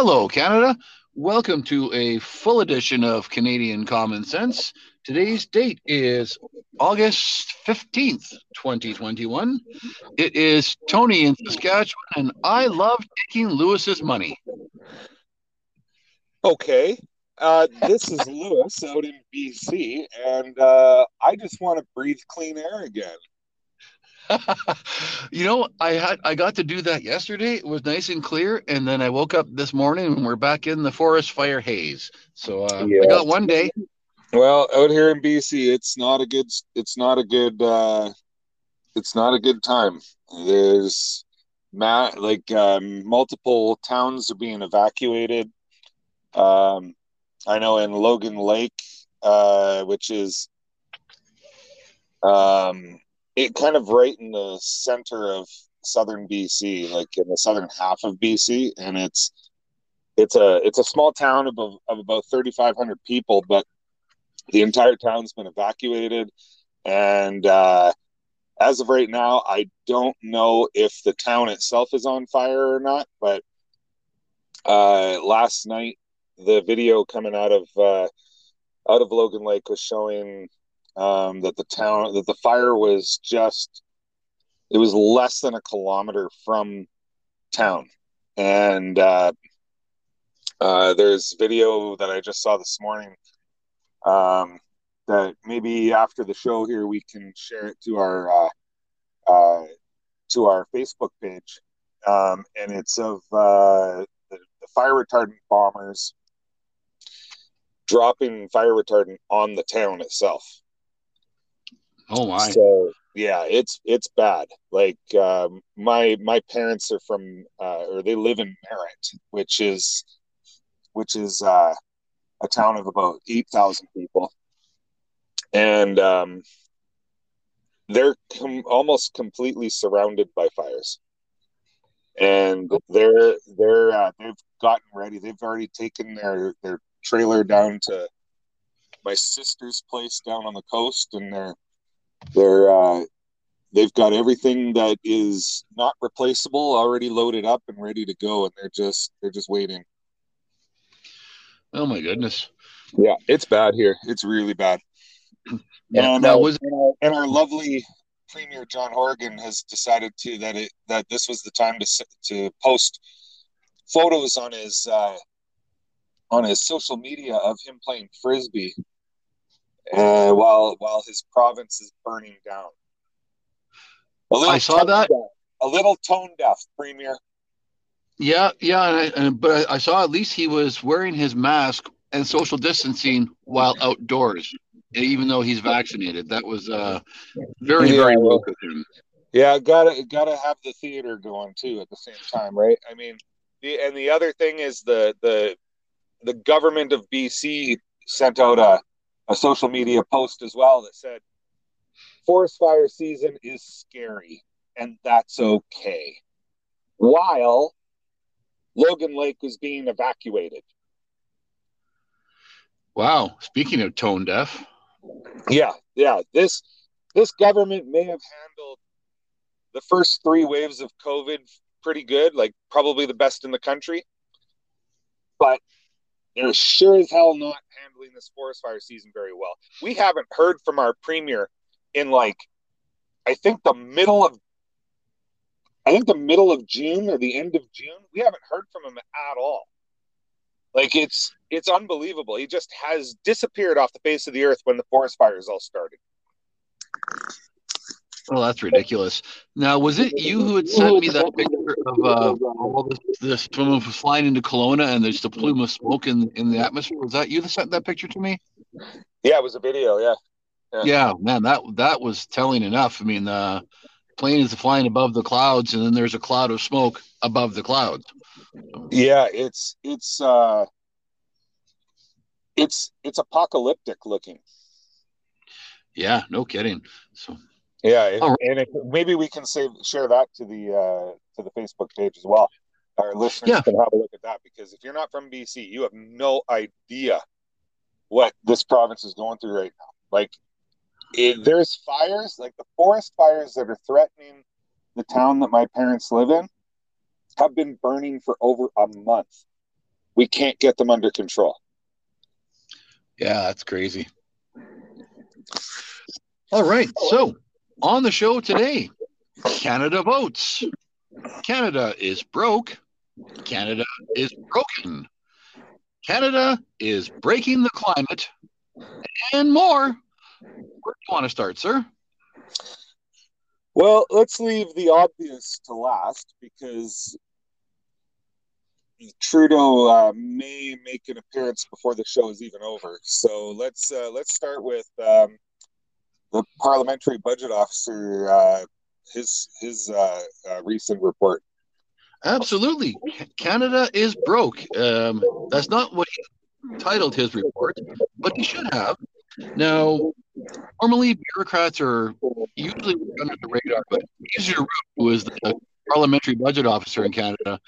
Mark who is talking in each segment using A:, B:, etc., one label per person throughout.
A: Hello, Canada. Welcome to a full edition of Canadian Common Sense. Today's date is August 15th, 2021. It is Tony in Saskatchewan, and I love taking Lewis's money.
B: Okay. Uh, this is Lewis out in BC, and uh, I just want to breathe clean air again.
A: you know, I had I got to do that yesterday. It was nice and clear, and then I woke up this morning and we're back in the forest fire haze. So uh, yeah. I got one day.
B: Well, out here in BC, it's not a good. It's not a good. Uh, it's not a good time. There's ma- like um, multiple towns are being evacuated. Um, I know in Logan Lake, uh, which is um, it kind of right in the center of southern BC, like in the southern half of BC, and it's it's a it's a small town of, of about 3,500 people, but the entire town's been evacuated, and uh, as of right now, I don't know if the town itself is on fire or not. But uh, last night, the video coming out of uh, out of Logan Lake was showing um, that the town that the fire was just it was less than a kilometer from town. And uh, uh, there's video that i just saw this morning um, that maybe after the show here we can share it to our uh, uh to our facebook page. Um, and it's of uh, the, the fire retardant bombers dropping fire retardant on the town itself
A: Oh my!
B: So yeah, it's it's bad. Like um, my my parents are from uh, or they live in Merritt, which is which is uh, a town of about eight thousand people, and um, they're com- almost completely surrounded by fires. And they're they're uh, they've gotten ready. They've already taken their their trailer down to my sister's place down on the coast, and they're they're uh, they've got everything that is not replaceable already loaded up and ready to go, and they're just they're just waiting.
A: Oh my goodness!
B: Yeah, it's bad here. It's really bad.
A: Yeah, and, uh, was
B: and our lovely Premier John Horgan has decided to that it that this was the time to to post photos on his uh, on his social media of him playing frisbee uh, while while his province is burning down.
A: I saw that.
B: Deaf, a little tone deaf, Premier.
A: Yeah, yeah, and I, and, but I saw at least he was wearing his mask and social distancing while outdoors, even though he's vaccinated. That was uh, very, yeah, very woke of him.
B: Yeah, gotta gotta have the theater going too at the same time, right? I mean, the and the other thing is the the the government of BC sent out a a social media post as well that said forest fire season is scary and that's okay. While logan lake was being evacuated.
A: Wow. Speaking of tone deaf.
B: Yeah yeah. This this government may have handled the first three waves of covid pretty good like probably the best in the country. But they're sure as hell not handling this forest fire season very well. We haven't heard from our premier in like, I think the middle of, I think the middle of June or the end of June. We haven't heard from him at all. Like it's it's unbelievable. He just has disappeared off the face of the earth when the forest fires all started.
A: Well, that's ridiculous. Now, was it you who had sent me that picture of uh, all this, this was flying into Kelowna and there's a plume of smoke in, in the atmosphere? Was that you that sent that picture to me?
B: Yeah, it was a video. Yeah.
A: Yeah, yeah man, that that was telling enough. I mean, the uh, plane is flying above the clouds, and then there's a cloud of smoke above the clouds.
B: Yeah, it's it's uh, it's it's apocalyptic looking.
A: Yeah, no kidding. So
B: yeah, and, and it, maybe we can save share that to the uh, to the Facebook page as well. Our listeners yeah. can have a look at that because if you're not from BC, you have no idea what this province is going through right now. Like, it, there's fires, like the forest fires that are threatening the town that my parents live in. have been burning for over a month. We can't get them under control.
A: Yeah, that's crazy. All right. So, on the show today, Canada votes. Canada is broke. Canada is broken. Canada is breaking the climate and more. Where do you want to start, sir?
B: Well, let's leave the obvious to last because Trudeau uh, may make an appearance before the show is even over. So let's uh, let's start with um, the parliamentary budget officer. Uh, his his uh, uh, recent report.
A: Absolutely, Canada is broke. Um, that's not what he titled his report, but he should have. Now, normally bureaucrats are usually under the radar, but Easier who is the parliamentary budget officer in Canada,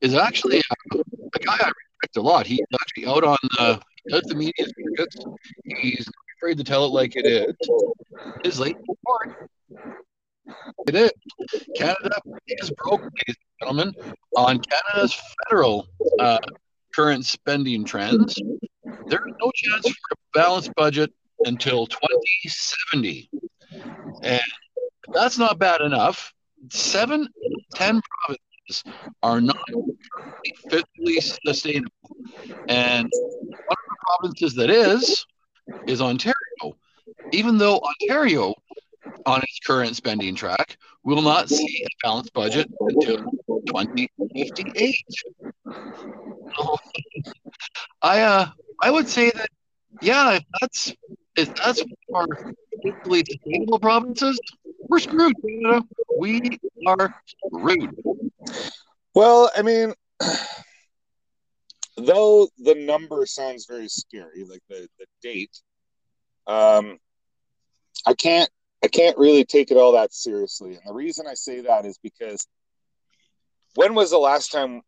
A: is actually a, a guy I respect a lot. He's actually out on the does the media circuits. He's afraid to tell it like it is. His late report. It is. Canada is broke, ladies and gentlemen, on Canada's federal uh, current spending trends. There's no chance for a balanced budget until 2070. And that's not bad enough. Seven, ten provinces are not fiscally sustainable. And one of the provinces that is, is Ontario. Even though Ontario, on its current spending track, will not see a balanced budget until 2058. I uh, I would say that yeah, if that's if that's our fiscally sustainable provinces, we're screwed, Canada. We are screwed.
B: Well, I mean, though the number sounds very scary, like the, the date, um, I can't I can't really take it all that seriously. And the reason I say that is because when was the last time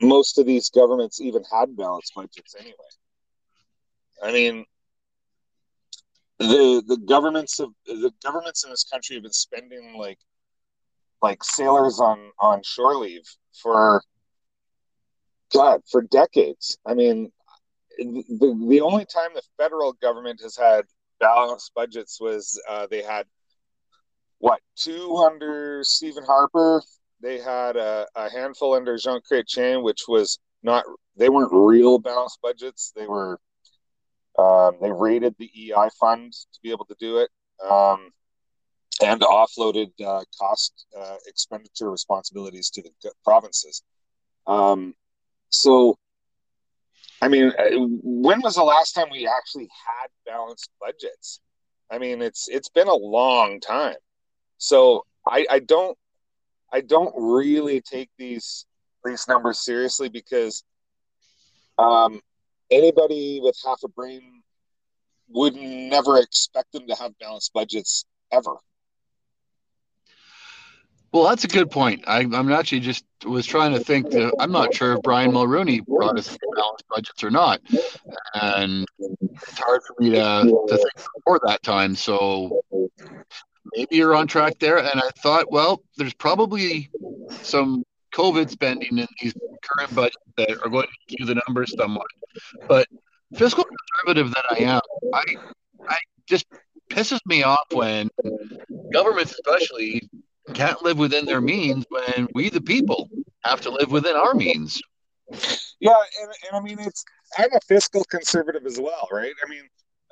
B: most of these governments even had balanced budgets anyway? I mean, the the governments of the governments in this country have been spending like like sailors on on shore leave for God for decades. I mean, the the only time the federal government has had balanced budgets was uh, they had what two under Stephen Harper. They had a, a handful under Jean Chrétien, which was not. They weren't real balanced budgets. They were um, they rated the EI fund to be able to do it um, and offloaded uh, cost uh, expenditure responsibilities to the provinces. Um, so, I mean, uh, when was the last time we actually had balanced budgets? I mean, it's it's been a long time. So I, I don't I don't really take these these numbers seriously because um, anybody with half a brain would never expect them to have balanced budgets ever.
A: Well, that's a good point. I, am actually just was trying to think. I'm not sure if Brian Mulroney brought us balanced budgets or not, and it's hard for me to, to think before that time. So maybe you're on track there. And I thought, well, there's probably some COVID spending in these current budgets that are going to skew the numbers somewhat. But fiscal conservative that I am, I I just pisses me off when governments, especially, can't live within their means when we, the people, have to live within our means.
B: Yeah, and, and I mean, it's I'm a fiscal conservative as well, right? I mean,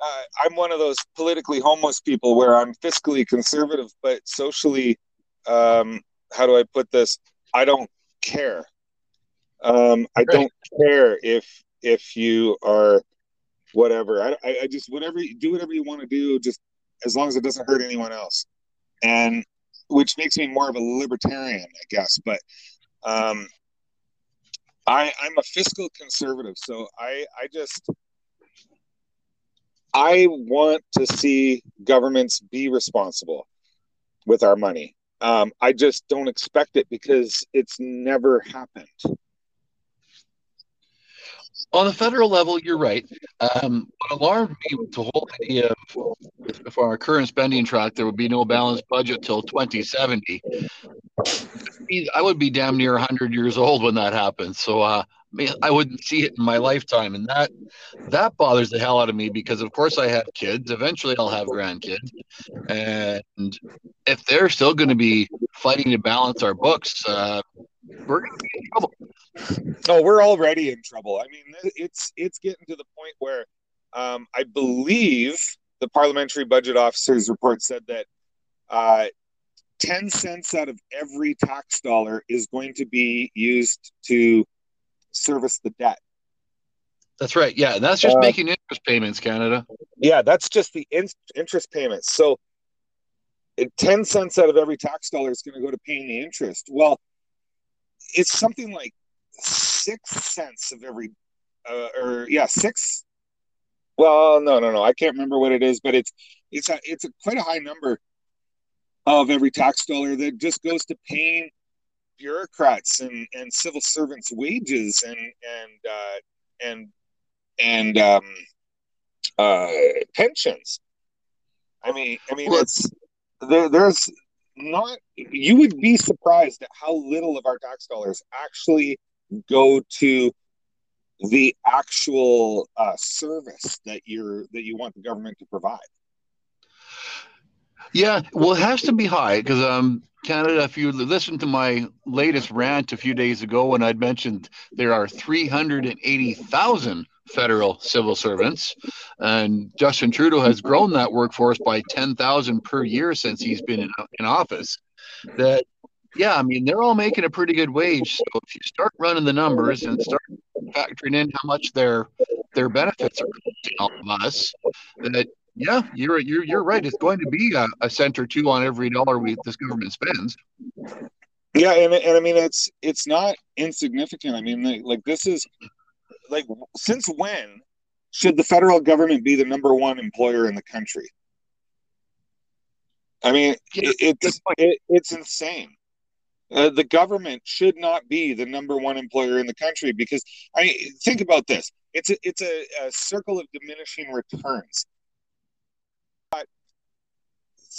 B: uh, I'm one of those politically homeless people where I'm fiscally conservative, but socially, um, how do I put this? I don't care. Um, I don't care if if you are whatever. I, I, I just whatever you do, whatever you want to do, just as long as it doesn't hurt anyone else, and which makes me more of a libertarian, I guess. But um, I I'm a fiscal conservative, so I I just I want to see governments be responsible with our money. Um, I just don't expect it because it's never happened.
A: On the federal level, you're right. Um, what alarmed me was the whole idea of if our current spending track, there would be no balanced budget till 2070. I would be damn near 100 years old when that happened. So uh, I, I wouldn't see it in my lifetime, and that that bothers the hell out of me because, of course, I have kids. Eventually, I'll have grandkids, and if they're still going to be fighting to balance our books, uh, we're going to be in trouble.
B: Oh, we're already in trouble. I mean, it's it's getting to the point where um, I believe the parliamentary budget officer's report said that uh, 10 cents out of every tax dollar is going to be used to service the debt.
A: That's right. Yeah, that's just uh, making interest payments, Canada.
B: Yeah, that's just the in- interest payments. So, ten cents out of every tax dollar is going to go to paying the interest. Well, it's something like six cents of every, uh, or yeah, six. Well, no, no, no. I can't remember what it is, but it's it's a it's a quite a high number of every tax dollar that just goes to paying bureaucrats and, and civil servants wages and and uh, and and um, uh, pensions. I mean, I mean, well, it's there, there's not. You would be surprised at how little of our tax dollars actually go to the actual uh, service that you're that you want the government to provide.
A: Yeah, well, it has to be high because um, Canada. If you listen to my latest rant a few days ago, when I'd mentioned there are three hundred and eighty thousand federal civil servants, and Justin Trudeau has grown that workforce by ten thousand per year since he's been in, in office. That yeah, I mean they're all making a pretty good wage. So if you start running the numbers and start factoring in how much their their benefits are of us, that yeah, you're you're you're right. It's going to be a, a cent or two on every dollar we this government spends.
B: Yeah, and, and I mean it's it's not insignificant. I mean, like this is like since when should the federal government be the number one employer in the country? I mean, yeah, it, it's it, it's insane. Uh, the government should not be the number one employer in the country because I think about this. It's a it's a, a circle of diminishing returns.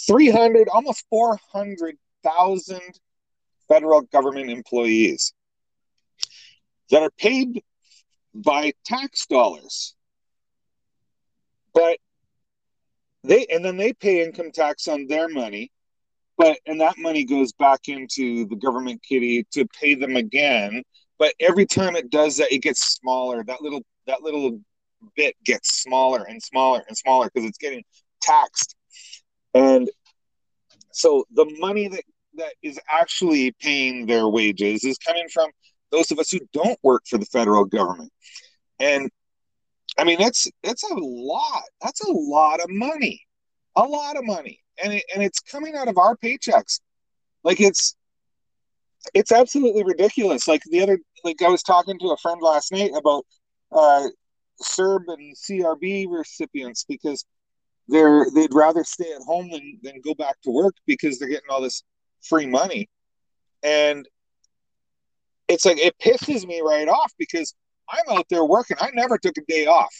B: 300, almost 400,000 federal government employees that are paid by tax dollars. But they, and then they pay income tax on their money, but, and that money goes back into the government kitty to pay them again. But every time it does that, it gets smaller. That little, that little bit gets smaller and smaller and smaller because it's getting taxed and so the money that, that is actually paying their wages is coming from those of us who don't work for the federal government. And I mean, that's that's a lot. That's a lot of money, a lot of money, and it, and it's coming out of our paychecks. Like it's it's absolutely ridiculous. Like the other, like I was talking to a friend last night about uh, CERB and CRB recipients because they're they'd rather stay at home than, than go back to work because they're getting all this free money and it's like it pisses me right off because i'm out there working i never took a day off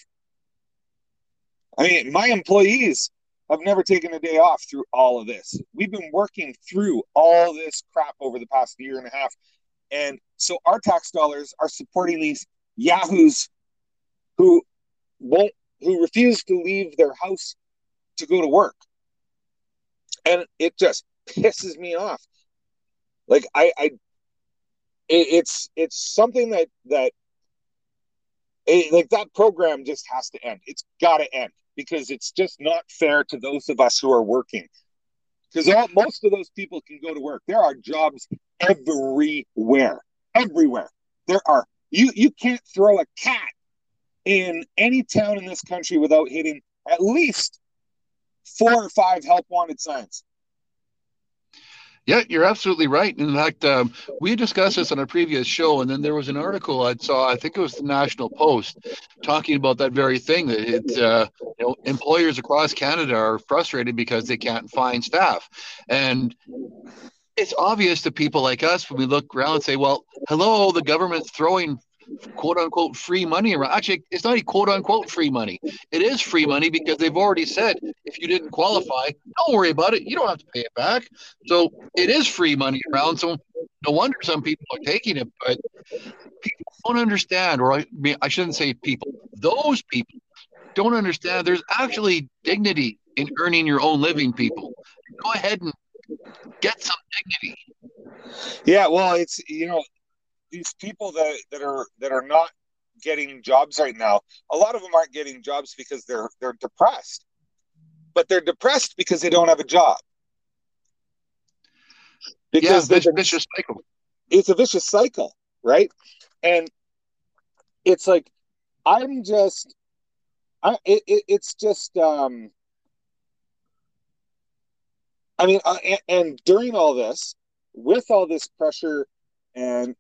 B: i mean my employees have never taken a day off through all of this we've been working through all this crap over the past year and a half and so our tax dollars are supporting these yahoos who won't who refuse to leave their house to go to work. And it just pisses me off. Like I, I it, it's it's something that that it, like that program just has to end. It's got to end because it's just not fair to those of us who are working. Because most of those people can go to work. There are jobs everywhere, everywhere. There are you you can't throw a cat in any town in this country without hitting at least four or five help wanted signs.
A: Yeah, you're absolutely right. In fact, um, we discussed this on a previous show, and then there was an article I saw. I think it was the National Post, talking about that very thing. That it, uh, you know, employers across Canada are frustrated because they can't find staff, and it's obvious to people like us when we look around and say, "Well, hello, the government's throwing quote unquote free money around. Actually, it's not a quote unquote free money. It is free money because they've already said if you didn't qualify, don't worry about it. You don't have to pay it back. So it is free money around. So no wonder some people are taking it, but people don't understand, or I mean, I shouldn't say people, those people don't understand there's actually dignity in earning your own living, people. Go ahead and get some dignity.
B: Yeah, well, it's you know, these people that, that are that are not getting jobs right now, a lot of them aren't getting jobs because they're they're depressed. But they're depressed because they don't have a job.
A: Because yeah, it's a vicious cycle.
B: It's a vicious cycle, right? And it's like I'm just I it, it it's just um I mean, uh, and, and during all this, with all this pressure and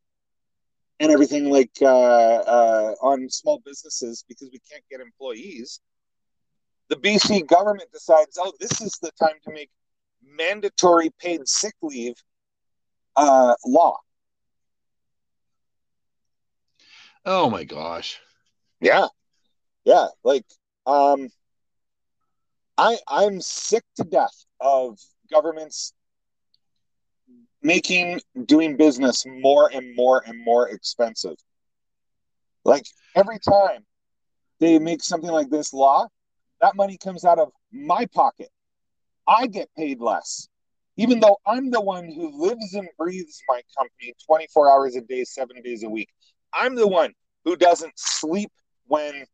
B: and everything like uh, uh, on small businesses because we can't get employees, the BC government decides, oh, this is the time to make mandatory paid sick leave uh, law.
A: Oh my gosh!
B: Yeah, yeah. Like, um, I I'm sick to death of governments making doing business more and more and more expensive. Like every time they make something like this law, that money comes out of my pocket. I get paid less, even though I'm the one who lives and breathes my company 24 hours a day, seven days a week. I'm the one who doesn't sleep when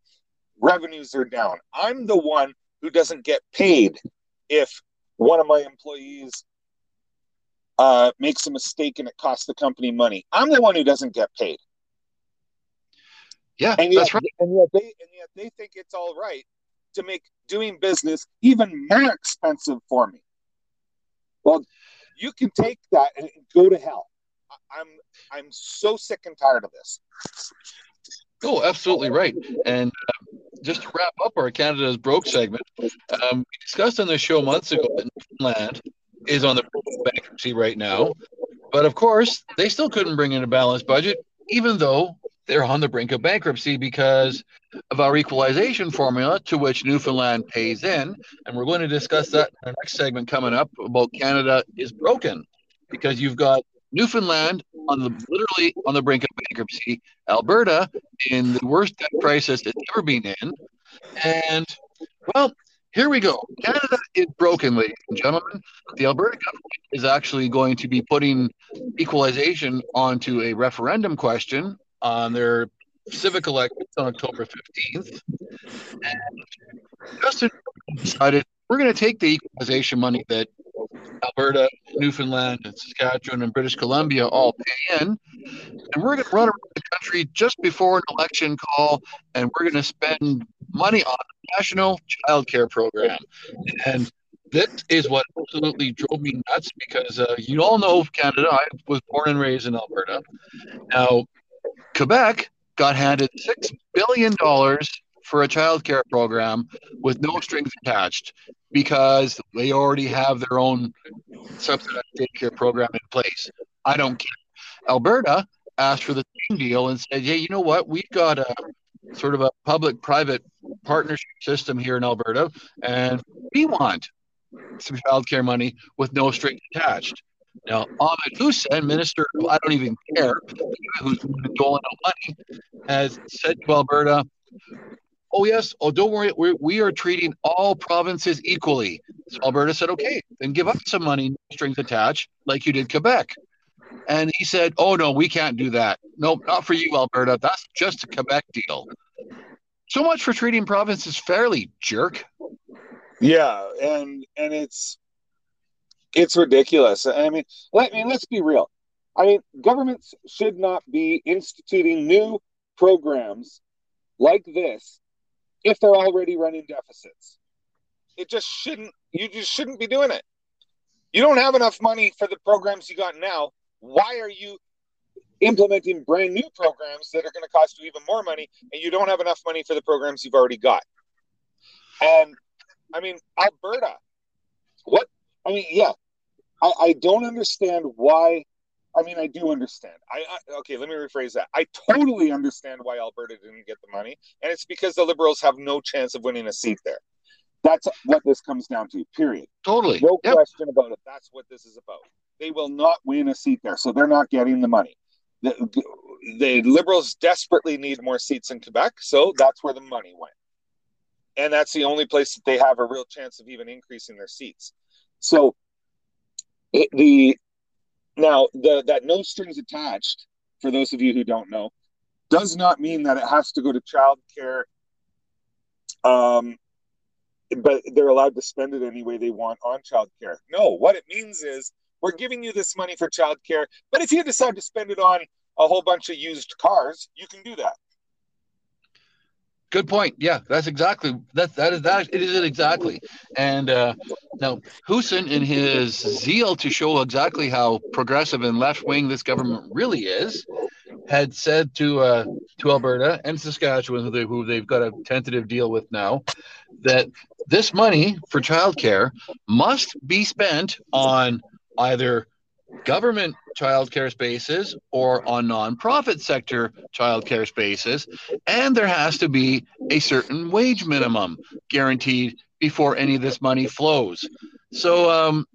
B: revenues are down. I'm the one who doesn't get paid if one of my employees uh, makes a mistake and it costs the company money. I'm the one who doesn't get paid.
A: Yeah,
B: and yet,
A: that's right.
B: And yet, they, and yet they think it's all right to make doing business even more expensive for me. Well, you can take that and go to hell. I'm I'm so sick and tired of this.
A: Oh, absolutely right. And uh, just to wrap up our Canada's broke segment, um, we discussed on the show months ago that Newfoundland is on the bankruptcy right now, but of course they still couldn't bring in a balanced budget, even though they're on the brink of bankruptcy because of our equalization formula to which Newfoundland pays in. And we're going to discuss that in our next segment coming up about Canada is broken because you've got Newfoundland on the literally on the brink of bankruptcy, Alberta in the worst debt crisis it's ever been in. And well, here we go. Canada is broken, ladies and gentlemen. The Alberta government is actually going to be putting equalization onto a referendum question on their civic elections on October 15th. And Justin decided we're going to take the equalization money that Alberta, Newfoundland, and Saskatchewan and British Columbia all pay in, and we're going to run around the country just before an election call, and we're going to spend money on national child care program. And this is what absolutely drove me nuts because uh, you all know Canada. I was born and raised in Alberta. Now, Quebec got handed $6 billion for a child care program with no strings attached because they already have their own subsidized daycare program in place. I don't care. Alberta asked for the same deal and said, "Hey, you know what? We've got a sort of a public-private partnership system here in Alberta, and we want some child care money with no strings attached." Now, Ahmed Hussen, Minister, I don't even care, who's doling out money, has said to Alberta, oh yes, oh don't worry, we're, we are treating all provinces equally. So Alberta said, okay, then give us some money, no strings attached, like you did Quebec. And he said, oh no, we can't do that. Nope, not for you, Alberta. That's just a Quebec deal. So much for treating provinces fairly, jerk.
B: Yeah, and and it's it's ridiculous. I mean, let I mean, let's be real. I mean, governments should not be instituting new programs like this if they're already running deficits. It just shouldn't, you just shouldn't be doing it. You don't have enough money for the programs you got now. Why are you implementing brand new programs that are going to cost you even more money and you don't have enough money for the programs you've already got? And I mean, Alberta, what? I mean, yeah, I, I don't understand why I mean, I do understand. I, I, okay. Let me rephrase that. I totally understand why Alberta didn't get the money, and it's because the Liberals have no chance of winning a seat there. That's what this comes down to. Period.
A: Totally.
B: No yep. question about it. That's what this is about. They will not win a seat there. So they're not getting the money. The, the Liberals desperately need more seats in Quebec. So that's where the money went. And that's the only place that they have a real chance of even increasing their seats. So it, the now the that no strings attached, for those of you who don't know, does not mean that it has to go to childcare. Um, but they're allowed to spend it any way they want on childcare. No, what it means is we're giving you this money for childcare, but if you decide to spend it on a whole bunch of used cars, you can do that.
A: Good point. Yeah, that's exactly that. That is that. It is it exactly. And uh, now Hussen, in his zeal to show exactly how progressive and left wing this government really is, had said to uh, to Alberta and Saskatchewan, who they've got a tentative deal with now, that this money for childcare must be spent on either government childcare spaces or on nonprofit sector childcare spaces, and there has to be a certain wage minimum guaranteed before any of this money flows. So, um,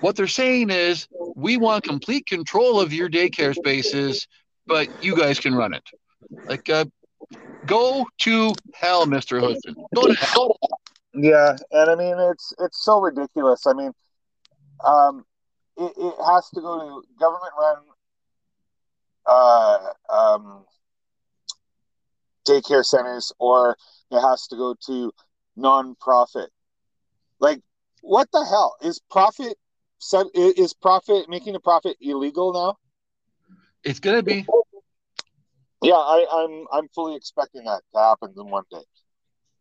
A: what they're saying is, we want complete control of your daycare spaces, but you guys can run it. Like, uh, go to hell, Mister Hudson. Go to hell.
B: Yeah, and I mean it's it's so ridiculous. I mean, um, it, it has to go to government run uh, um, daycare centers or it has to go to nonprofit. Like, what the hell is profit? Is profit making a profit illegal now?
A: It's gonna be.
B: Yeah, I, I'm I'm fully expecting that to happen in one day.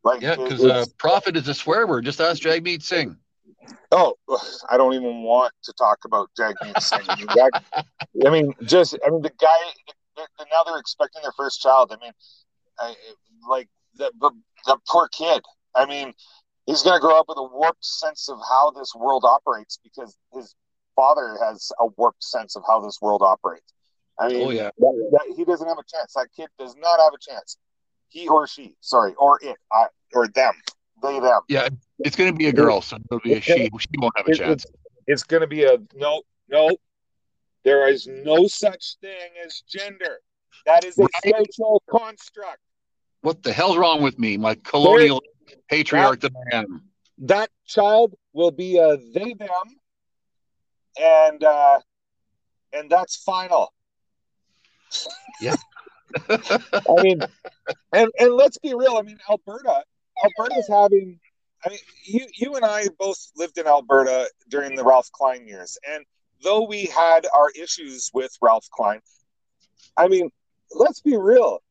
A: Like, yeah, because uh, profit is a swear word. Just ask Jagmeet Singh.
B: Oh, I don't even want to talk about Jagmeet Singh. I mean, that, I mean, just I mean, the guy. Now they're expecting their first child. I mean, I, like the, the the poor kid. I mean, he's going to grow up with a warped sense of how this world operates because his father has a warped sense of how this world operates. I mean, oh, yeah. That, that, he doesn't have a chance. That kid does not have a chance. He or she, sorry, or it, I, or them, they, them.
A: Yeah, it's going to be a girl, so it'll be a she. She won't have a chance.
B: It's, it's going to be a no, no. There is no such thing as gender. That is a right? social construct.
A: What the hell's wrong with me, my colonial there, patriarch that, that I am?
B: That child will be a they them, and uh, and that's final.
A: Yeah.
B: I mean, and and let's be real. I mean, Alberta, Alberta's having I mean, you you and I both lived in Alberta during the Ralph Klein years, and though we had our issues with Ralph Klein, I mean, let's be real.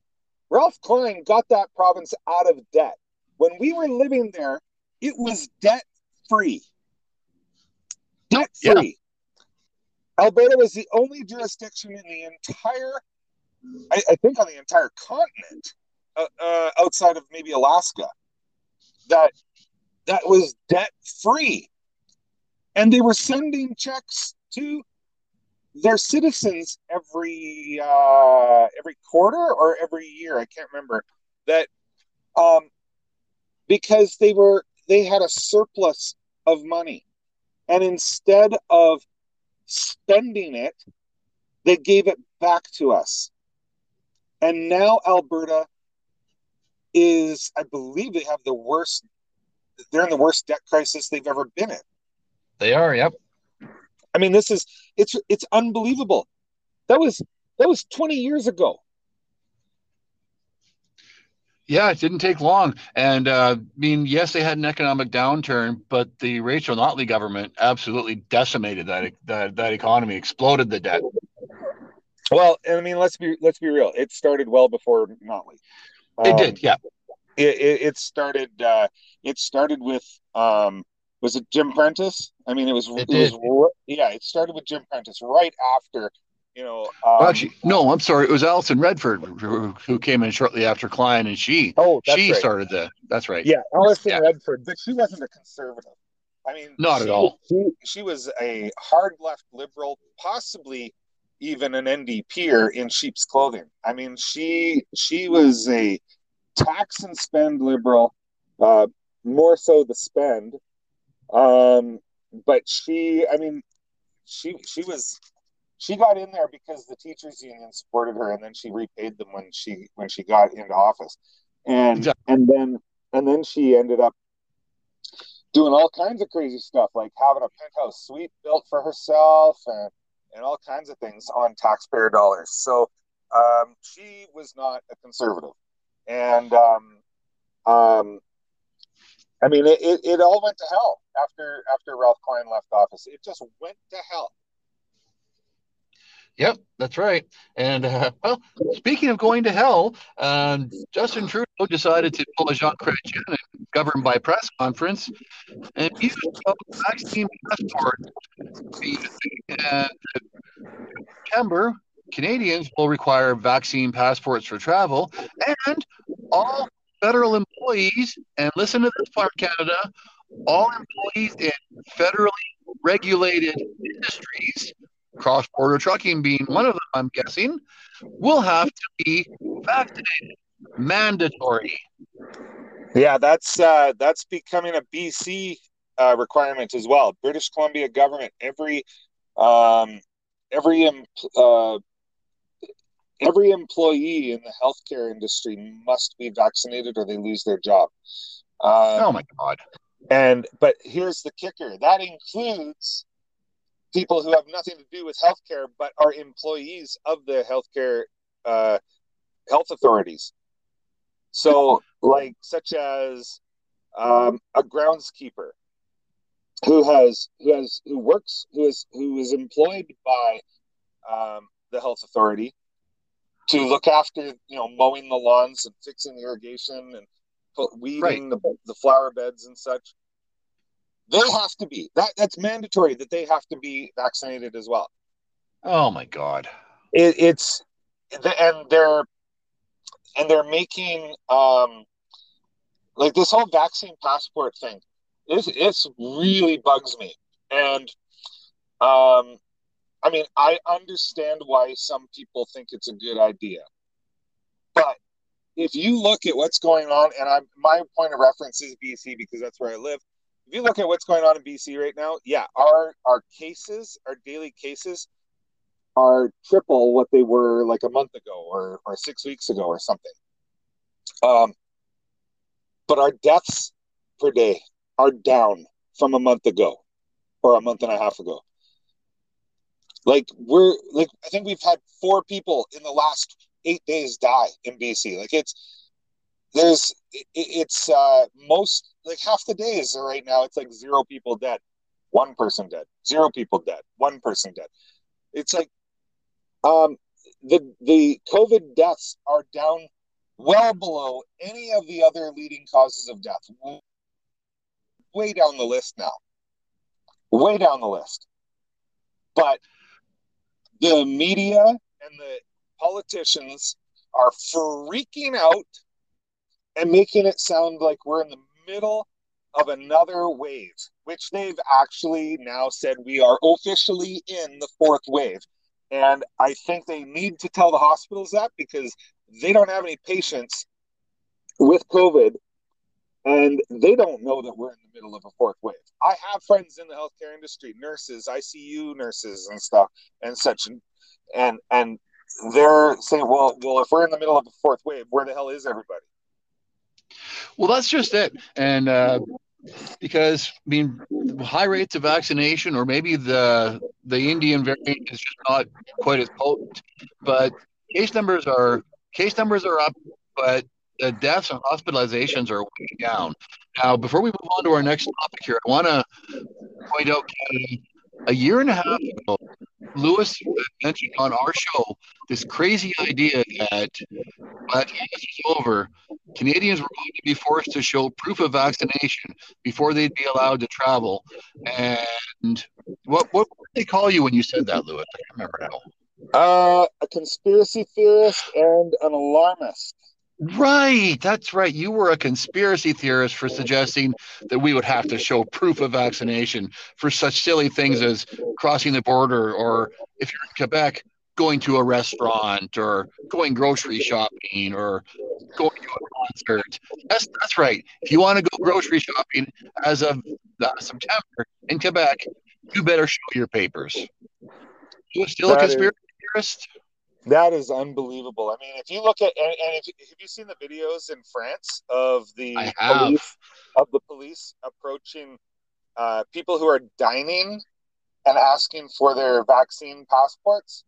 B: Ralph Klein got that province out of debt. When we were living there, it was debt free. Debt free. Yeah. Alberta was the only jurisdiction in the entire, I, I think, on the entire continent, uh, uh, outside of maybe Alaska, that that was debt free. And they were sending checks to their citizens every uh, every quarter or every year. I can't remember that um, because they were they had a surplus of money, and instead of spending it, they gave it back to us. And now Alberta is, I believe, they have the worst they're in the worst debt crisis they've ever been in.
A: They are, yep.
B: I mean, this is it's it's unbelievable. That was that was 20 years ago.
A: Yeah, it didn't take long. And uh, I mean, yes, they had an economic downturn, but the Rachel Notley government absolutely decimated that that, that economy, exploded the debt.
B: Well, I mean, let's be let's be real. It started well before Notley.
A: Um, it did, yeah
B: it, it, it started uh, it started with um, was it Jim Prentice? I mean, it was it, it was yeah, it started with Jim Prentice right after you know. Um,
A: well, actually, no, I'm sorry, it was Alison Redford who, who came in shortly after Klein, and she oh she right. started the that's right.
B: Yeah, Alison yeah. Redford, but she wasn't a conservative. I mean,
A: not she, at all.
B: She, she was a hard left liberal, possibly even an NDPer in sheep's clothing. I mean, she she was a tax and spend liberal, uh, more so the spend. Um, but she, I mean, she she was she got in there because the teachers union supported her, and then she repaid them when she when she got into office, and exactly. and then and then she ended up doing all kinds of crazy stuff, like having a penthouse suite built for herself and and all kinds of things on taxpayer dollars. So um, she was not a conservative, and um, um, I mean, it, it, it all went to hell after after Ralph Klein left office. It just went to hell.
A: Yep, that's right. And uh, well, speaking of going to hell, um, Justin Trudeau decided to pull a Jean Chrétien governed by press conference and a vaccine passport. And September, Canadians will require vaccine passports for travel, and all federal employees, and listen to this part, Canada, all employees in federally regulated industries, cross border trucking being one of them, I'm guessing, will have to be vaccinated. Mandatory.
B: Yeah, that's uh, that's becoming a BC uh, requirement as well. British Columbia government, every um, every uh, every employee in the healthcare industry must be vaccinated or they lose their job.
A: Um, oh my god!
B: And but here's the kicker: that includes people who have nothing to do with healthcare but are employees of the healthcare uh, health authorities. So, like, such as um, a groundskeeper who has who has who works who is who is employed by um, the health authority to look after you know mowing the lawns and fixing the irrigation and weeding right. the, the flower beds and such. They have to be. That that's mandatory that they have to be vaccinated as well.
A: Oh my god.
B: It, it's and they're and they're making um like this whole vaccine passport thing it's it's really bugs me. And um I mean, I understand why some people think it's a good idea, but if you look at what's going on, and I'm my point of reference is BC because that's where I live. If you look at what's going on in BC right now, yeah, our our cases, our daily cases, are triple what they were like a month ago or or six weeks ago or something. Um, but our deaths per day are down from a month ago or a month and a half ago. Like we're like I think we've had four people in the last eight days die in BC. Like it's there's it, it's uh most like half the days right now it's like zero people dead, one person dead, zero people dead, one person dead. It's like um the the COVID deaths are down well below any of the other leading causes of death. Way down the list now. Way down the list. But the media and the politicians are freaking out and making it sound like we're in the middle of another wave, which they've actually now said we are officially in the fourth wave. And I think they need to tell the hospitals that because they don't have any patients with COVID and they don't know that we're in the middle of a fourth wave. I have friends in the healthcare industry, nurses, ICU nurses, and stuff, and such, and and they're saying, well, well, if we're in the middle of a fourth wave, where the hell is everybody?
A: Well, that's just it, and uh, because I mean, high rates of vaccination, or maybe the the Indian variant is just not quite as potent, but case numbers are case numbers are up, but the deaths and hospitalizations are way down. Now, before we move on to our next topic here, I want to point out a year and a half ago, Lewis mentioned on our show this crazy idea that time this was over, Canadians were going to be forced to show proof of vaccination before they'd be allowed to travel. And what what did they call you when you said that, Lewis? I can't remember now.
B: Uh, a conspiracy theorist and an alarmist.
A: Right, that's right. You were a conspiracy theorist for suggesting that we would have to show proof of vaccination for such silly things as crossing the border, or if you're in Quebec, going to a restaurant, or going grocery shopping, or going to a concert. That's that's right. If you want to go grocery shopping as of September in Quebec, you better show your papers. You still a conspiracy theorist?
B: That is unbelievable. I mean, if you look at and, and if, have you seen the videos in France of the police of the police approaching uh, people who are dining and asking for their vaccine passports?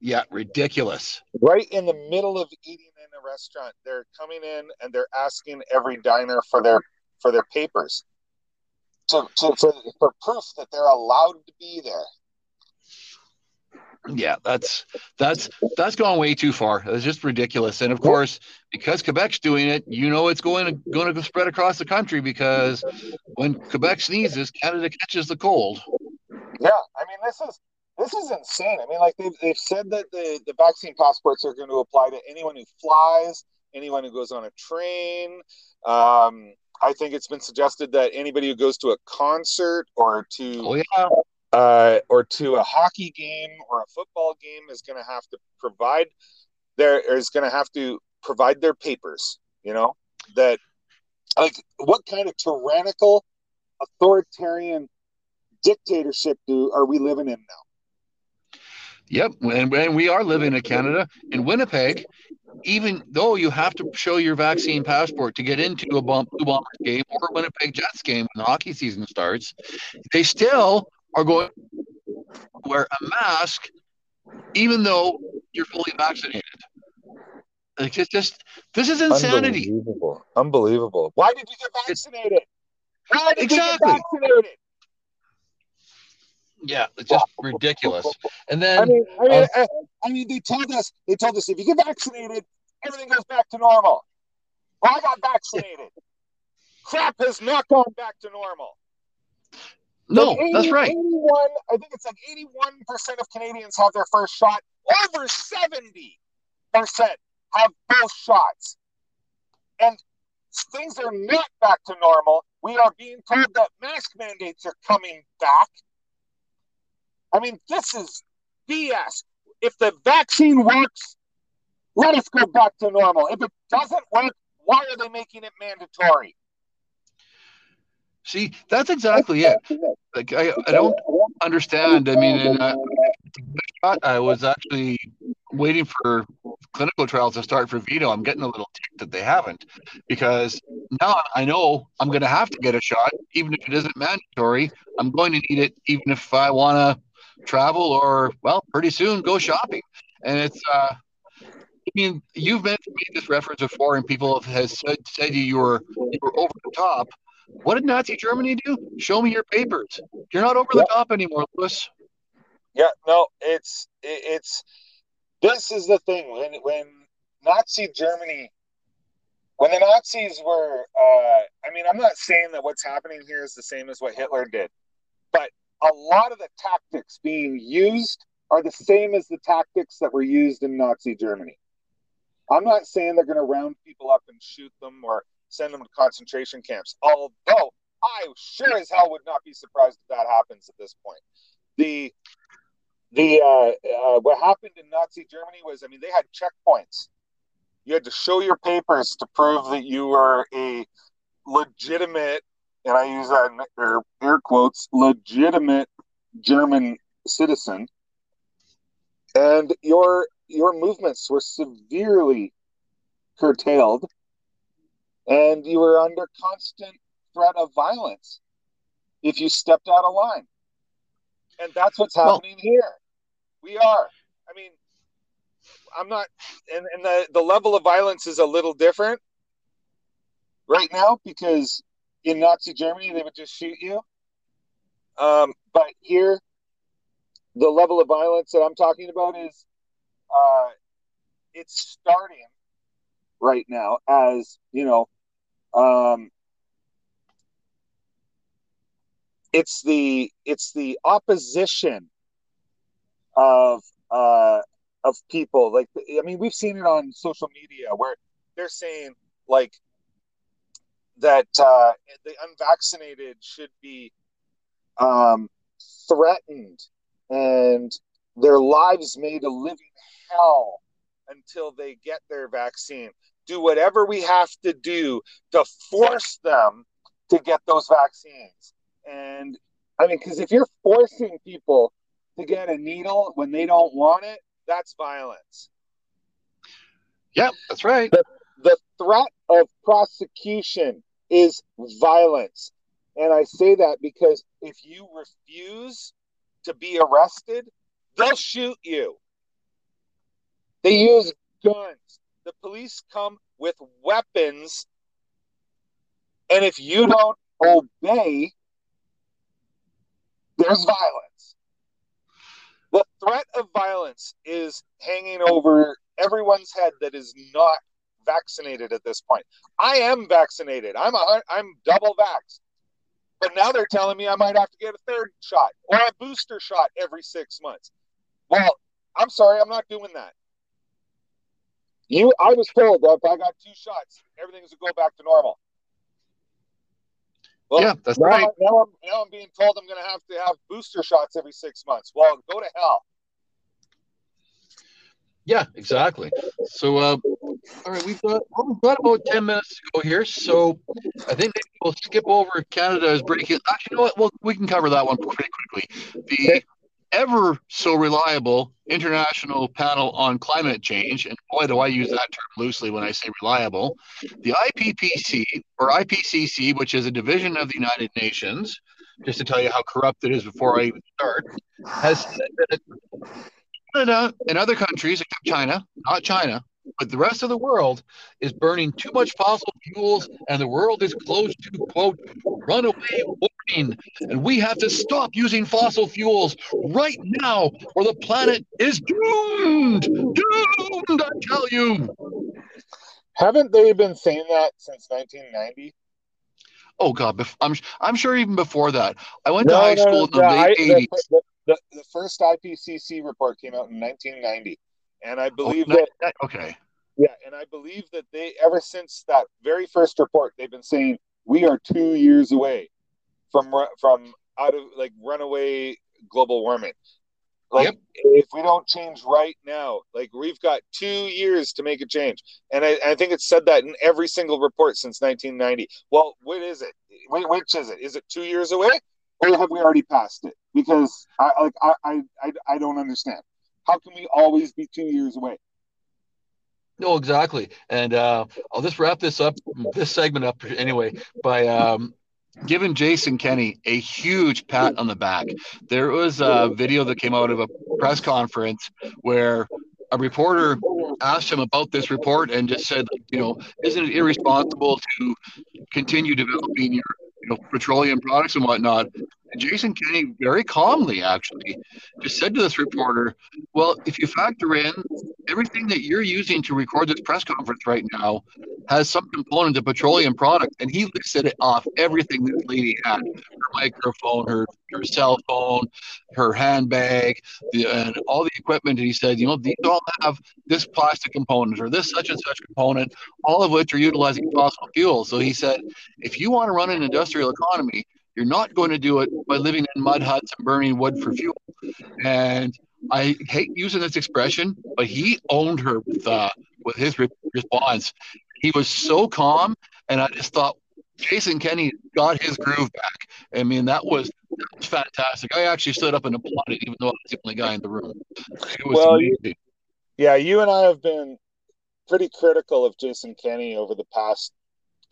A: Yeah, ridiculous.
B: Right in the middle of eating in a restaurant, they're coming in and they're asking every diner for their for their papers to, to for, for proof that they're allowed to be there
A: yeah, that's that's that's gone way too far. It's just ridiculous. And of course, because Quebec's doing it, you know it's going to going to spread across the country because when Quebec sneezes, Canada catches the cold.
B: Yeah, I mean this is this is insane. I mean, like they've, they've said that the, the vaccine passports are going to apply to anyone who flies, anyone who goes on a train. Um, I think it's been suggested that anybody who goes to a concert or to
A: oh, yeah
B: uh, or to a hockey game or a football game is going to have to provide their is going to have to provide their papers you know? That like what kind of tyrannical authoritarian dictatorship do are we living in now?
A: Yep and, and we are living in canada in winnipeg even though you have to show your vaccine passport to get into a Blue Bombers game or a Winnipeg Jets game when the hockey season starts, they still are going to wear a mask even though you're fully vaccinated. Like it's just this is insanity.
B: Unbelievable. Unbelievable. Why did you get vaccinated? Why did exactly. you get vaccinated?
A: Yeah, it's just ridiculous. And then
B: I mean, I mean, uh, I mean, they told us they told us if you get vaccinated, everything goes back to normal. Well, I got vaccinated. Crap has not gone back to normal.
A: No, 80, that's right.
B: 81, I think it's like 81% of Canadians have their first shot. Over 70% have both shots. And things are not back to normal. We are being told that mask mandates are coming back. I mean, this is BS. If the vaccine works, let us go back to normal. If it doesn't work, why are they making it mandatory?
A: See, that's exactly it. Like I, I don't understand. I mean, I was actually waiting for clinical trials to start for Vito. I'm getting a little ticked that they haven't, because now I know I'm going to have to get a shot, even if it isn't mandatory. I'm going to need it, even if I want to travel or, well, pretty soon go shopping. And it's, uh, I mean, you've made this reference before, and people have said, said you were you were over the top. What did Nazi Germany do? Show me your papers. You're not over the top anymore, Lewis.
B: Yeah, no, it's it's this is the thing when when Nazi Germany when the Nazis were uh, I mean I'm not saying that what's happening here is the same as what Hitler did, but a lot of the tactics being used are the same as the tactics that were used in Nazi Germany. I'm not saying they're going to round people up and shoot them or send them to concentration camps. Although I sure as hell would not be surprised if that happens at this point. The the uh, uh, what happened in Nazi Germany was, I mean, they had checkpoints. You had to show your papers to prove that you were a legitimate, and I use that in air quotes, legitimate German citizen. And your your movements were severely curtailed and you were under constant threat of violence if you stepped out of line. And that's what's happening well, here. We are. I mean, I'm not, and, and the, the level of violence is a little different right now because in Nazi Germany, they would just shoot you. Um, but here, the level of violence that I'm talking about is uh, it's starting right now as you know um, it's the it's the opposition of uh, of people like i mean we've seen it on social media where they're saying like that uh, the unvaccinated should be um, threatened and their lives made a living hell until they get their vaccine. Do whatever we have to do to force them to get those vaccines. And I mean, because if you're forcing people to get a needle when they don't want it, that's violence.
A: Yep, that's right.
B: The, the threat of prosecution is violence. And I say that because if you refuse to be arrested, they'll shoot you. They use guns. The police come with weapons. And if you don't obey, there's violence. The threat of violence is hanging over everyone's head that is not vaccinated at this point. I am vaccinated. I'm a I'm double vaxxed. But now they're telling me I might have to get a third shot or a booster shot every six months. Well, I'm sorry, I'm not doing that. You, I was told that if I got two shots, everything's going to go back to normal.
A: Well, yeah, that's
B: now,
A: right.
B: Now I'm, now I'm being told I'm going to have to have booster shots every six months. Well, go to hell.
A: Yeah, exactly. So, uh, all right, we've got well, we've got about ten minutes to go here. So, I think we'll skip over Canada is breaking. Actually, you know what? Well, we can cover that one pretty quickly. The ever so reliable international panel on climate change, and boy, do I use that term loosely when I say reliable. The IPPC or IPCC, which is a division of the United Nations, just to tell you how corrupt it is before I even start, has said that Canada and other countries, except China, not China, but the rest of the world is burning too much fossil fuels, and the world is close to quote runaway warming. And we have to stop using fossil fuels right now, or the planet is doomed. Doomed, I tell you.
B: Haven't they been saying that since 1990?
A: Oh God, I'm I'm sure even before that. I went no, to high no, school in the late I, 80s.
B: The, the, the first IPCC report came out in 1990, and I oh, believe oh, that,
A: that okay.
B: Yeah, and I believe that they ever since that very first report, they've been saying we are two years away from from out of like runaway global warming. Like yep. if we don't change right now, like we've got two years to make a change, and I, I think it's said that in every single report since 1990. Well, what is it? Which is it? Is it two years away? or have we already passed it? Because I like I, I I don't understand. How can we always be two years away?
A: No, exactly. And uh, I'll just wrap this up, this segment up anyway, by um, giving Jason Kenney a huge pat on the back. There was a video that came out of a press conference where a reporter asked him about this report and just said, you know, isn't it irresponsible to continue developing your you know, petroleum products and whatnot. Jason Kenney very calmly actually just said to this reporter, Well, if you factor in everything that you're using to record this press conference right now has some component of petroleum product. And he listed it off everything this lady had her microphone, her, her cell phone, her handbag, the, and all the equipment. And he said, You know, these all have this plastic component or this such and such component, all of which are utilizing fossil fuels. So he said, If you want to run an industrial economy, you're not going to do it by living in mud huts and burning wood for fuel. And I hate using this expression, but he owned her with uh, with his re- response. He was so calm, and I just thought Jason Kenney got his groove back. I mean, that was, that was fantastic. I actually stood up and applauded, even though I was the only guy in the room.
B: well, you, yeah, you and I have been pretty critical of Jason Kenney over the past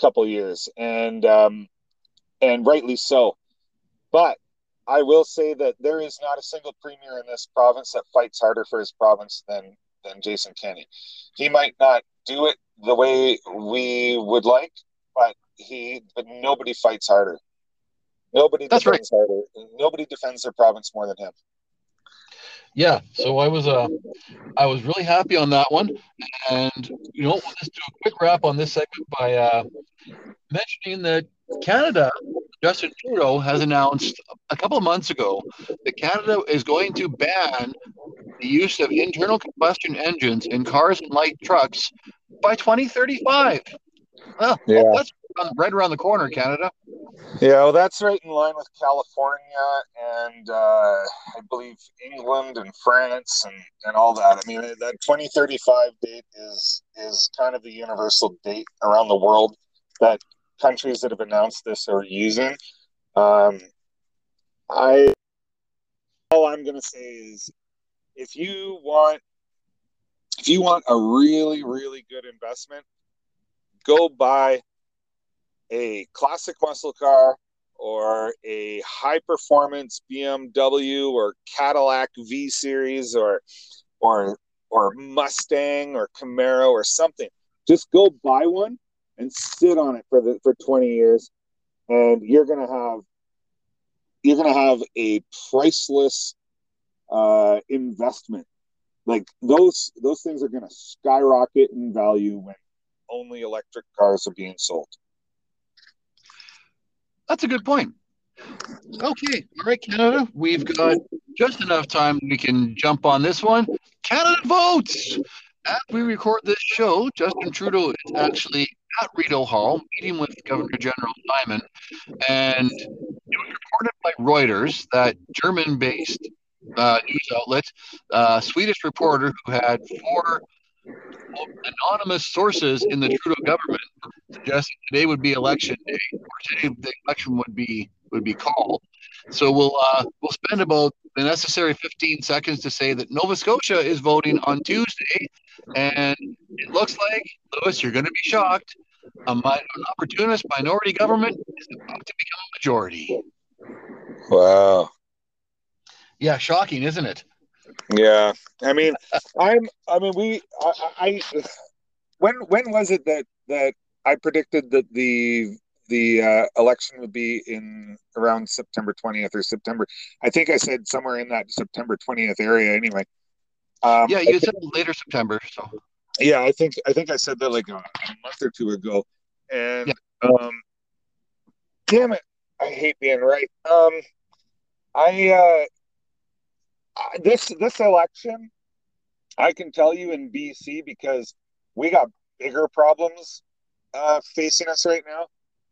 B: couple years, and um, and rightly so. But I will say that there is not a single premier in this province that fights harder for his province than than Jason Kenney. He might not do it the way we would like, but he but nobody fights harder. Nobody That's defends right. harder. Nobody defends their province more than him.
A: Yeah, so I was uh I was really happy on that one. And you know, we'll just do a quick wrap on this segment by uh mentioning that Canada, Justin Trudeau has announced a couple of months ago that Canada is going to ban the use of internal combustion engines in cars and light trucks by 2035. Well, yeah. that's right around the corner, Canada.
B: Yeah, well, that's right in line with California and uh, I believe England and France and, and all that. I mean, that 2035 date is is kind of the universal date around the world that countries that have announced this are using. Um, I all I'm going to say is if you want if you want a really really good investment, go buy a classic muscle car or a high performance BMW or Cadillac V series or or or Mustang or Camaro or something. Just go buy one and sit on it for the for 20 years and you're going to have you're going to have a priceless uh, investment. Like those those things are going to skyrocket in value when only electric cars are being sold.
A: That's a good point. Okay, all right, Canada. We've got just enough time we can jump on this one. Canada votes. As we record this show, Justin Trudeau is actually at Rideau Hall meeting with Governor General Simon, and it was reported by Reuters that German-based uh, news outlet, uh, Swedish reporter who had four anonymous sources in the Trudeau government suggesting today would be election day, or today the election would be would be called. So we'll uh, we'll spend about the necessary 15 seconds to say that Nova Scotia is voting on Tuesday, and it looks like Lewis, you're going to be shocked. A an opportunist minority government is about to become a majority.
B: Wow.
A: Yeah, shocking, isn't it?
B: Yeah, I mean, I'm. I mean, we. I, I. When when was it that that I predicted that the the uh, election would be in around September 20th or September. I think I said somewhere in that September 20th area. Anyway.
A: Um, yeah, you said later September. So.
B: Yeah, I think I think I said that like a, a month or two ago, and yeah. um, damn it, I hate being right. Um, I uh, this this election, I can tell you in BC because we got bigger problems uh, facing us right now.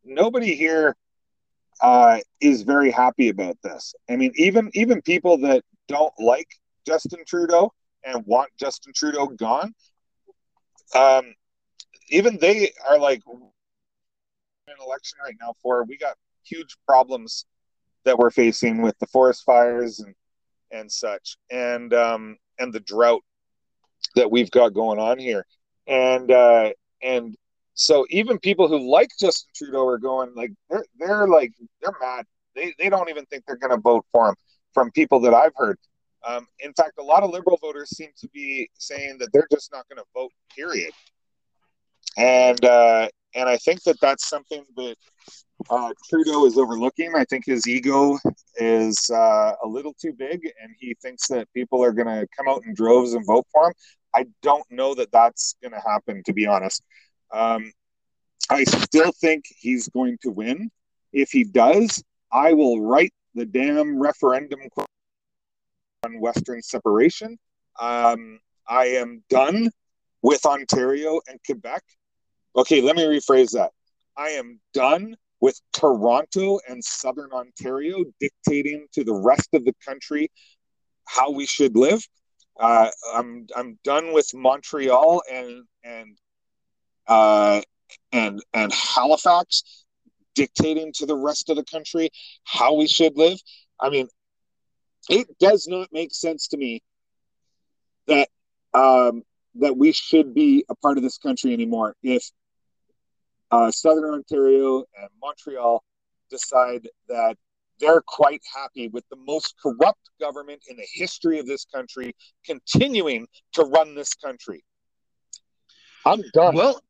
B: Nobody here uh, is very happy about this. I mean, even even people that don't like Justin Trudeau and want Justin Trudeau gone, um, even they are like an election right now for we got huge problems that we're facing with the forest fires and and such, and um, and the drought that we've got going on here, and uh, and so even people who like Justin Trudeau are going like they're they're like they're mad. They they don't even think they're going to vote for him. From people that I've heard, um, in fact, a lot of liberal voters seem to be saying that they're just not going to vote. Period. And uh, and I think that that's something that uh, Trudeau is overlooking. I think his ego is uh, a little too big, and he thinks that people are going to come out in droves and vote for him. I don't know that that's going to happen, to be honest. Um, I still think he's going to win. If he does, I will write the damn referendum on Western separation. Um, I am done with Ontario and Quebec. Okay, let me rephrase that. I am done with Toronto and Southern Ontario dictating to the rest of the country how we should live. Uh, I'm I'm done with Montreal and and uh, and and Halifax dictating to the rest of the country how we should live. I mean, it does not make sense to me that um, that we should be a part of this country anymore if uh, Southern Ontario and Montreal decide that they're quite happy with the most corrupt government in the history of this country continuing to run this country. I'm done.
A: Well,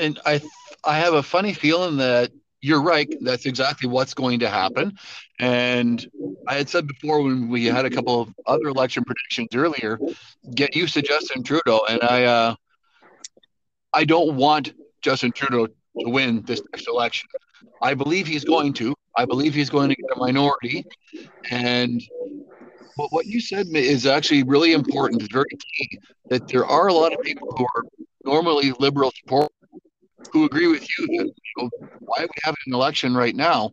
A: and I I have a funny feeling that you're right. That's exactly what's going to happen. And I had said before when we had a couple of other election predictions earlier, get used to Justin Trudeau. And I uh, I don't want Justin Trudeau to win this next election. I believe he's going to. I believe he's going to get a minority. And but what you said is actually really important. It's very key that there are a lot of people who are normally liberal support who agree with you that you know, why we have an election right now.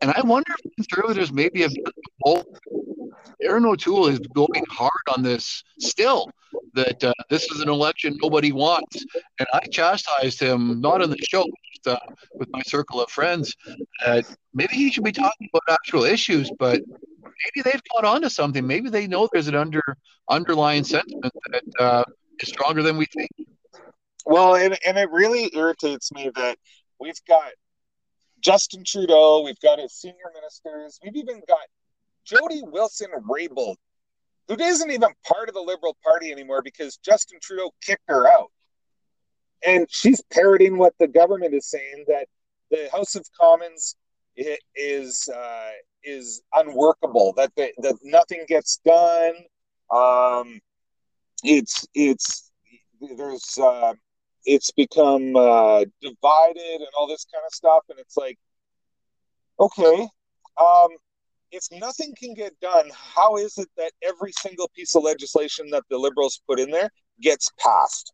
A: And I wonder if conservatives maybe have both. Erin O'Toole is going hard on this still that uh, this is an election nobody wants. And I chastised him, not on the show, uh, with my circle of friends. Uh, maybe he should be talking about actual issues, but maybe they've caught on to something. Maybe they know there's an under underlying sentiment that uh, is stronger than we think.
B: Well, and, and it really irritates me that we've got Justin Trudeau, we've got his senior ministers, we've even got Jody Wilson Raybould, who isn't even part of the Liberal Party anymore because Justin Trudeau kicked her out. And she's parroting what the government is saying that the House of Commons is uh, is unworkable. That the, that nothing gets done. Um, it's it's there's uh, it's become uh, divided and all this kind of stuff, and it's like, okay, um, if nothing can get done, how is it that every single piece of legislation that the liberals put in there gets passed?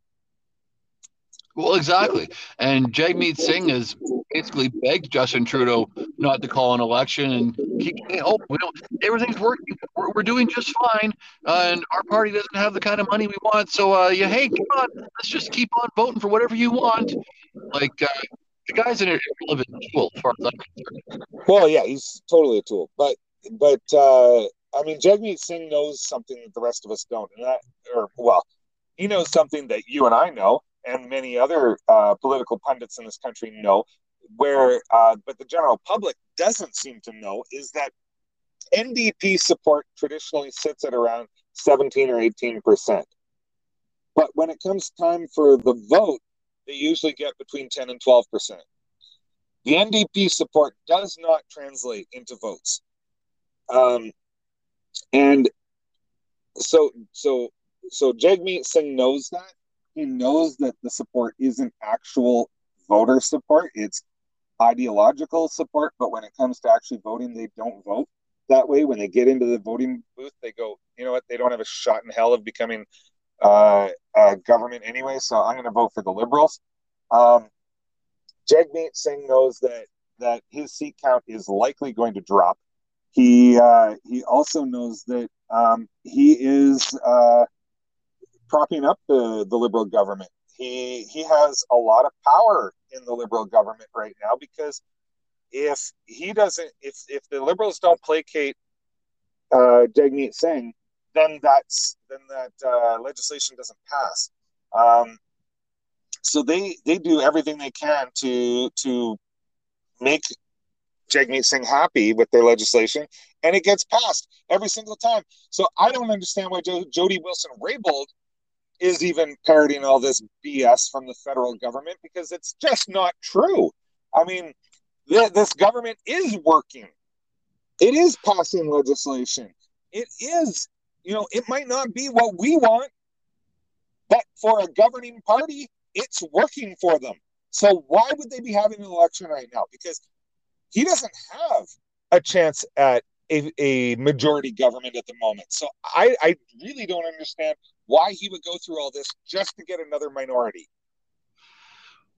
A: Well, exactly. And Jagmeet Singh has basically begged Justin Trudeau not to call an election and keep saying, "Oh, we don't. Everything's working. We're, we're doing just fine, uh, and our party doesn't have the kind of money we want. So, uh, yeah, hey, come on, let's just keep on voting for whatever you want." Like uh, the guy's an irrelevant tool, as far as I'm concerned.
B: Well, yeah, he's totally a tool, but but uh, I mean, Jagmeet Singh knows something that the rest of us don't, and that, or well, he knows something that you and I know and many other uh, political pundits in this country know, where uh, but the general public doesn't seem to know is that NDP support traditionally sits at around 17 or 18 percent. But when it comes time for the vote, they usually get between 10 and 12 percent. The NDP support does not translate into votes. Um, and so, so, so Jagmeet Singh knows that, he knows that the support isn't actual voter support, it's ideological support. But when it comes to actually voting, they don't vote that way. When they get into the voting booth, they go, you know what, they don't have a shot in hell of becoming uh, government anyway, so I'm going to vote for the Liberals. Um, Jagmeet Singh knows that that his seat count is likely going to drop. He uh, he also knows that um, he is uh, propping up the, the liberal government. He he has a lot of power in the liberal government right now because if he doesn't, if if the liberals don't placate uh, Jagmeet Singh, then that's then that uh, legislation doesn't pass. Um, so they they do everything they can to to make Jagmeet Singh happy with their legislation, and it gets passed every single time. So I don't understand why jo- Jody Wilson Raybould is even parroting all this BS from the federal government because it's just not true. I mean, th- this government is working. It is passing legislation. It is, you know, it might not be what we want, but for a governing party, it's working for them. So why would they be having an election right now? Because he doesn't have a chance at a, a majority government at the moment. So I, I really don't understand why he would go through all this just to get another minority.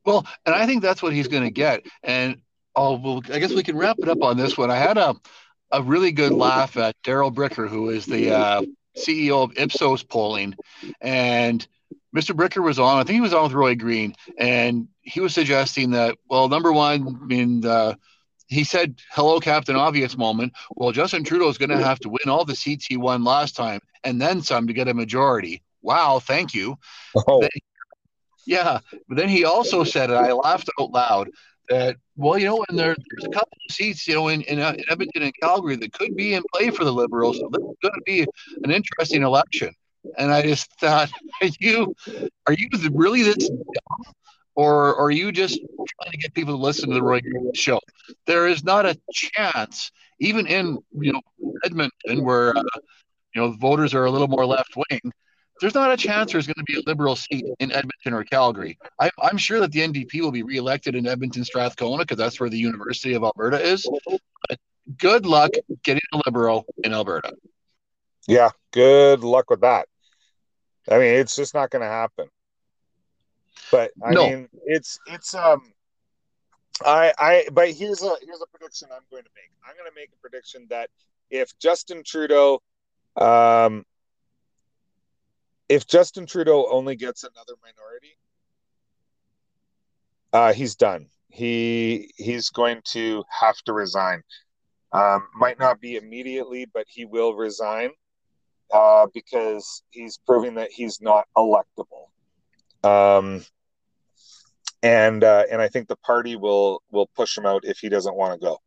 A: Well, and I think that's what he's going to get. And oh, well, I guess we can wrap it up on this one. I had a a really good laugh at Darrell Bricker, who is the uh, CEO of Ipsos Polling, and Mr. Bricker was on. I think he was on with Roy Green, and he was suggesting that well, number one, I mean. He said, "Hello, Captain Obvious." Moment. Well, Justin Trudeau is going to have to win all the seats he won last time, and then some to get a majority. Wow, thank you. Oh. Then, yeah, but then he also said, and I laughed out loud, that well, you know, and there, there's a couple of seats, you know, in, in, in Edmonton and Calgary that could be in play for the Liberals. So this is going to be an interesting election. And I just thought, are you are you really this dumb? or, are you just trying to get people to listen to the Roy Green show? There is not a chance, even in you know Edmonton, where uh, you know voters are a little more left wing. There's not a chance there's going to be a liberal seat in Edmonton or Calgary. I, am sure that the NDP will be reelected in Edmonton, Strathcona, because that's where the University of Alberta is. But good luck getting a liberal in Alberta.
B: Yeah, good luck with that. I mean, it's just not going to happen. But I no. mean, it's it's um, I I but here's a here's a prediction I'm going to make. I'm going to make a prediction that if Justin Trudeau, um, if Justin Trudeau only gets another minority, uh, he's done. He he's going to have to resign. Um, might not be immediately, but he will resign uh, because he's proving that he's not electable. Um, and uh, and I think the party will will push him out if he doesn't want to go.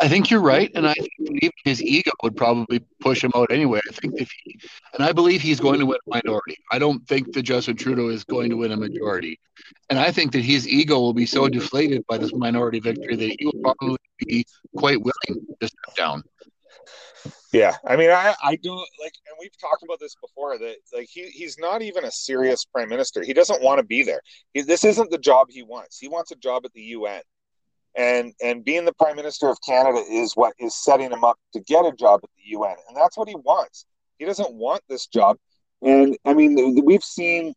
A: I think you're right, and I think his ego would probably push him out anyway. I think if he, and I believe he's going to win a minority. I don't think that Justin Trudeau is going to win a majority, and I think that his ego will be so deflated by this minority victory that he will probably be quite willing to step down.
B: Yeah, I mean, I I don't like, and we've talked about this before that like he he's not even a serious prime minister. He doesn't want to be there. He, this isn't the job he wants. He wants a job at the UN and and being the prime minister of Canada is what is setting him up to get a job at the UN, and that's what he wants. He doesn't want this job, and I mean we've seen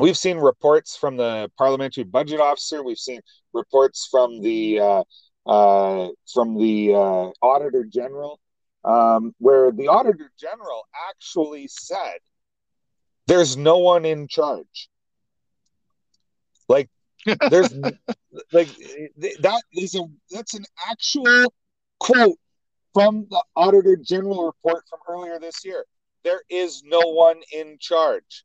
B: we've seen reports from the parliamentary budget officer. We've seen reports from the uh, uh, from the uh, auditor general, um, where the auditor general actually said, "There's no one in charge." Like there's like that is a that's an actual quote from the Auditor General report from earlier this year. There is no one in charge.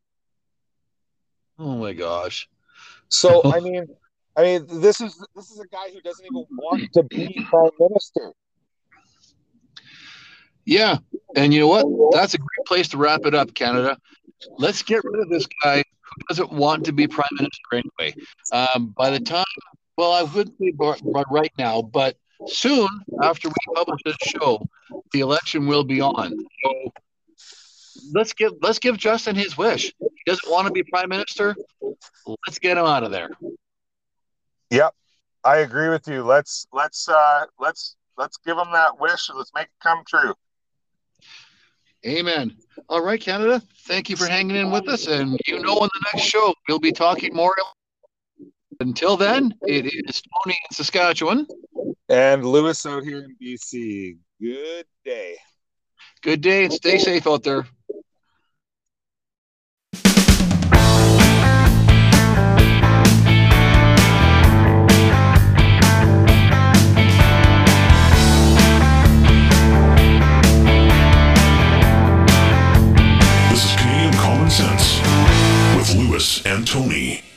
A: Oh my gosh.
B: So I mean, I mean, this is this is a guy who doesn't even want to be prime minister.
A: Yeah, and you know what? That's a great place to wrap it up, Canada. Let's get rid of this guy who doesn't want to be prime minister anyway. Um, by the time well, I wouldn't say right now, but soon after we publish this show, the election will be on. So let's give let's give Justin his wish. He doesn't want to be prime minister. Let's get him out of there.
B: Yep, I agree with you. Let's let's uh, let's let's give him that wish. Let's make it come true.
A: Amen. All right, Canada. Thank you for hanging in with us, and you know, on the next show we'll be talking more until then, it is Tony in Saskatchewan.
B: And Lewis out here in BC. Good day.
A: Good day and stay safe out there. Elvis and Tony.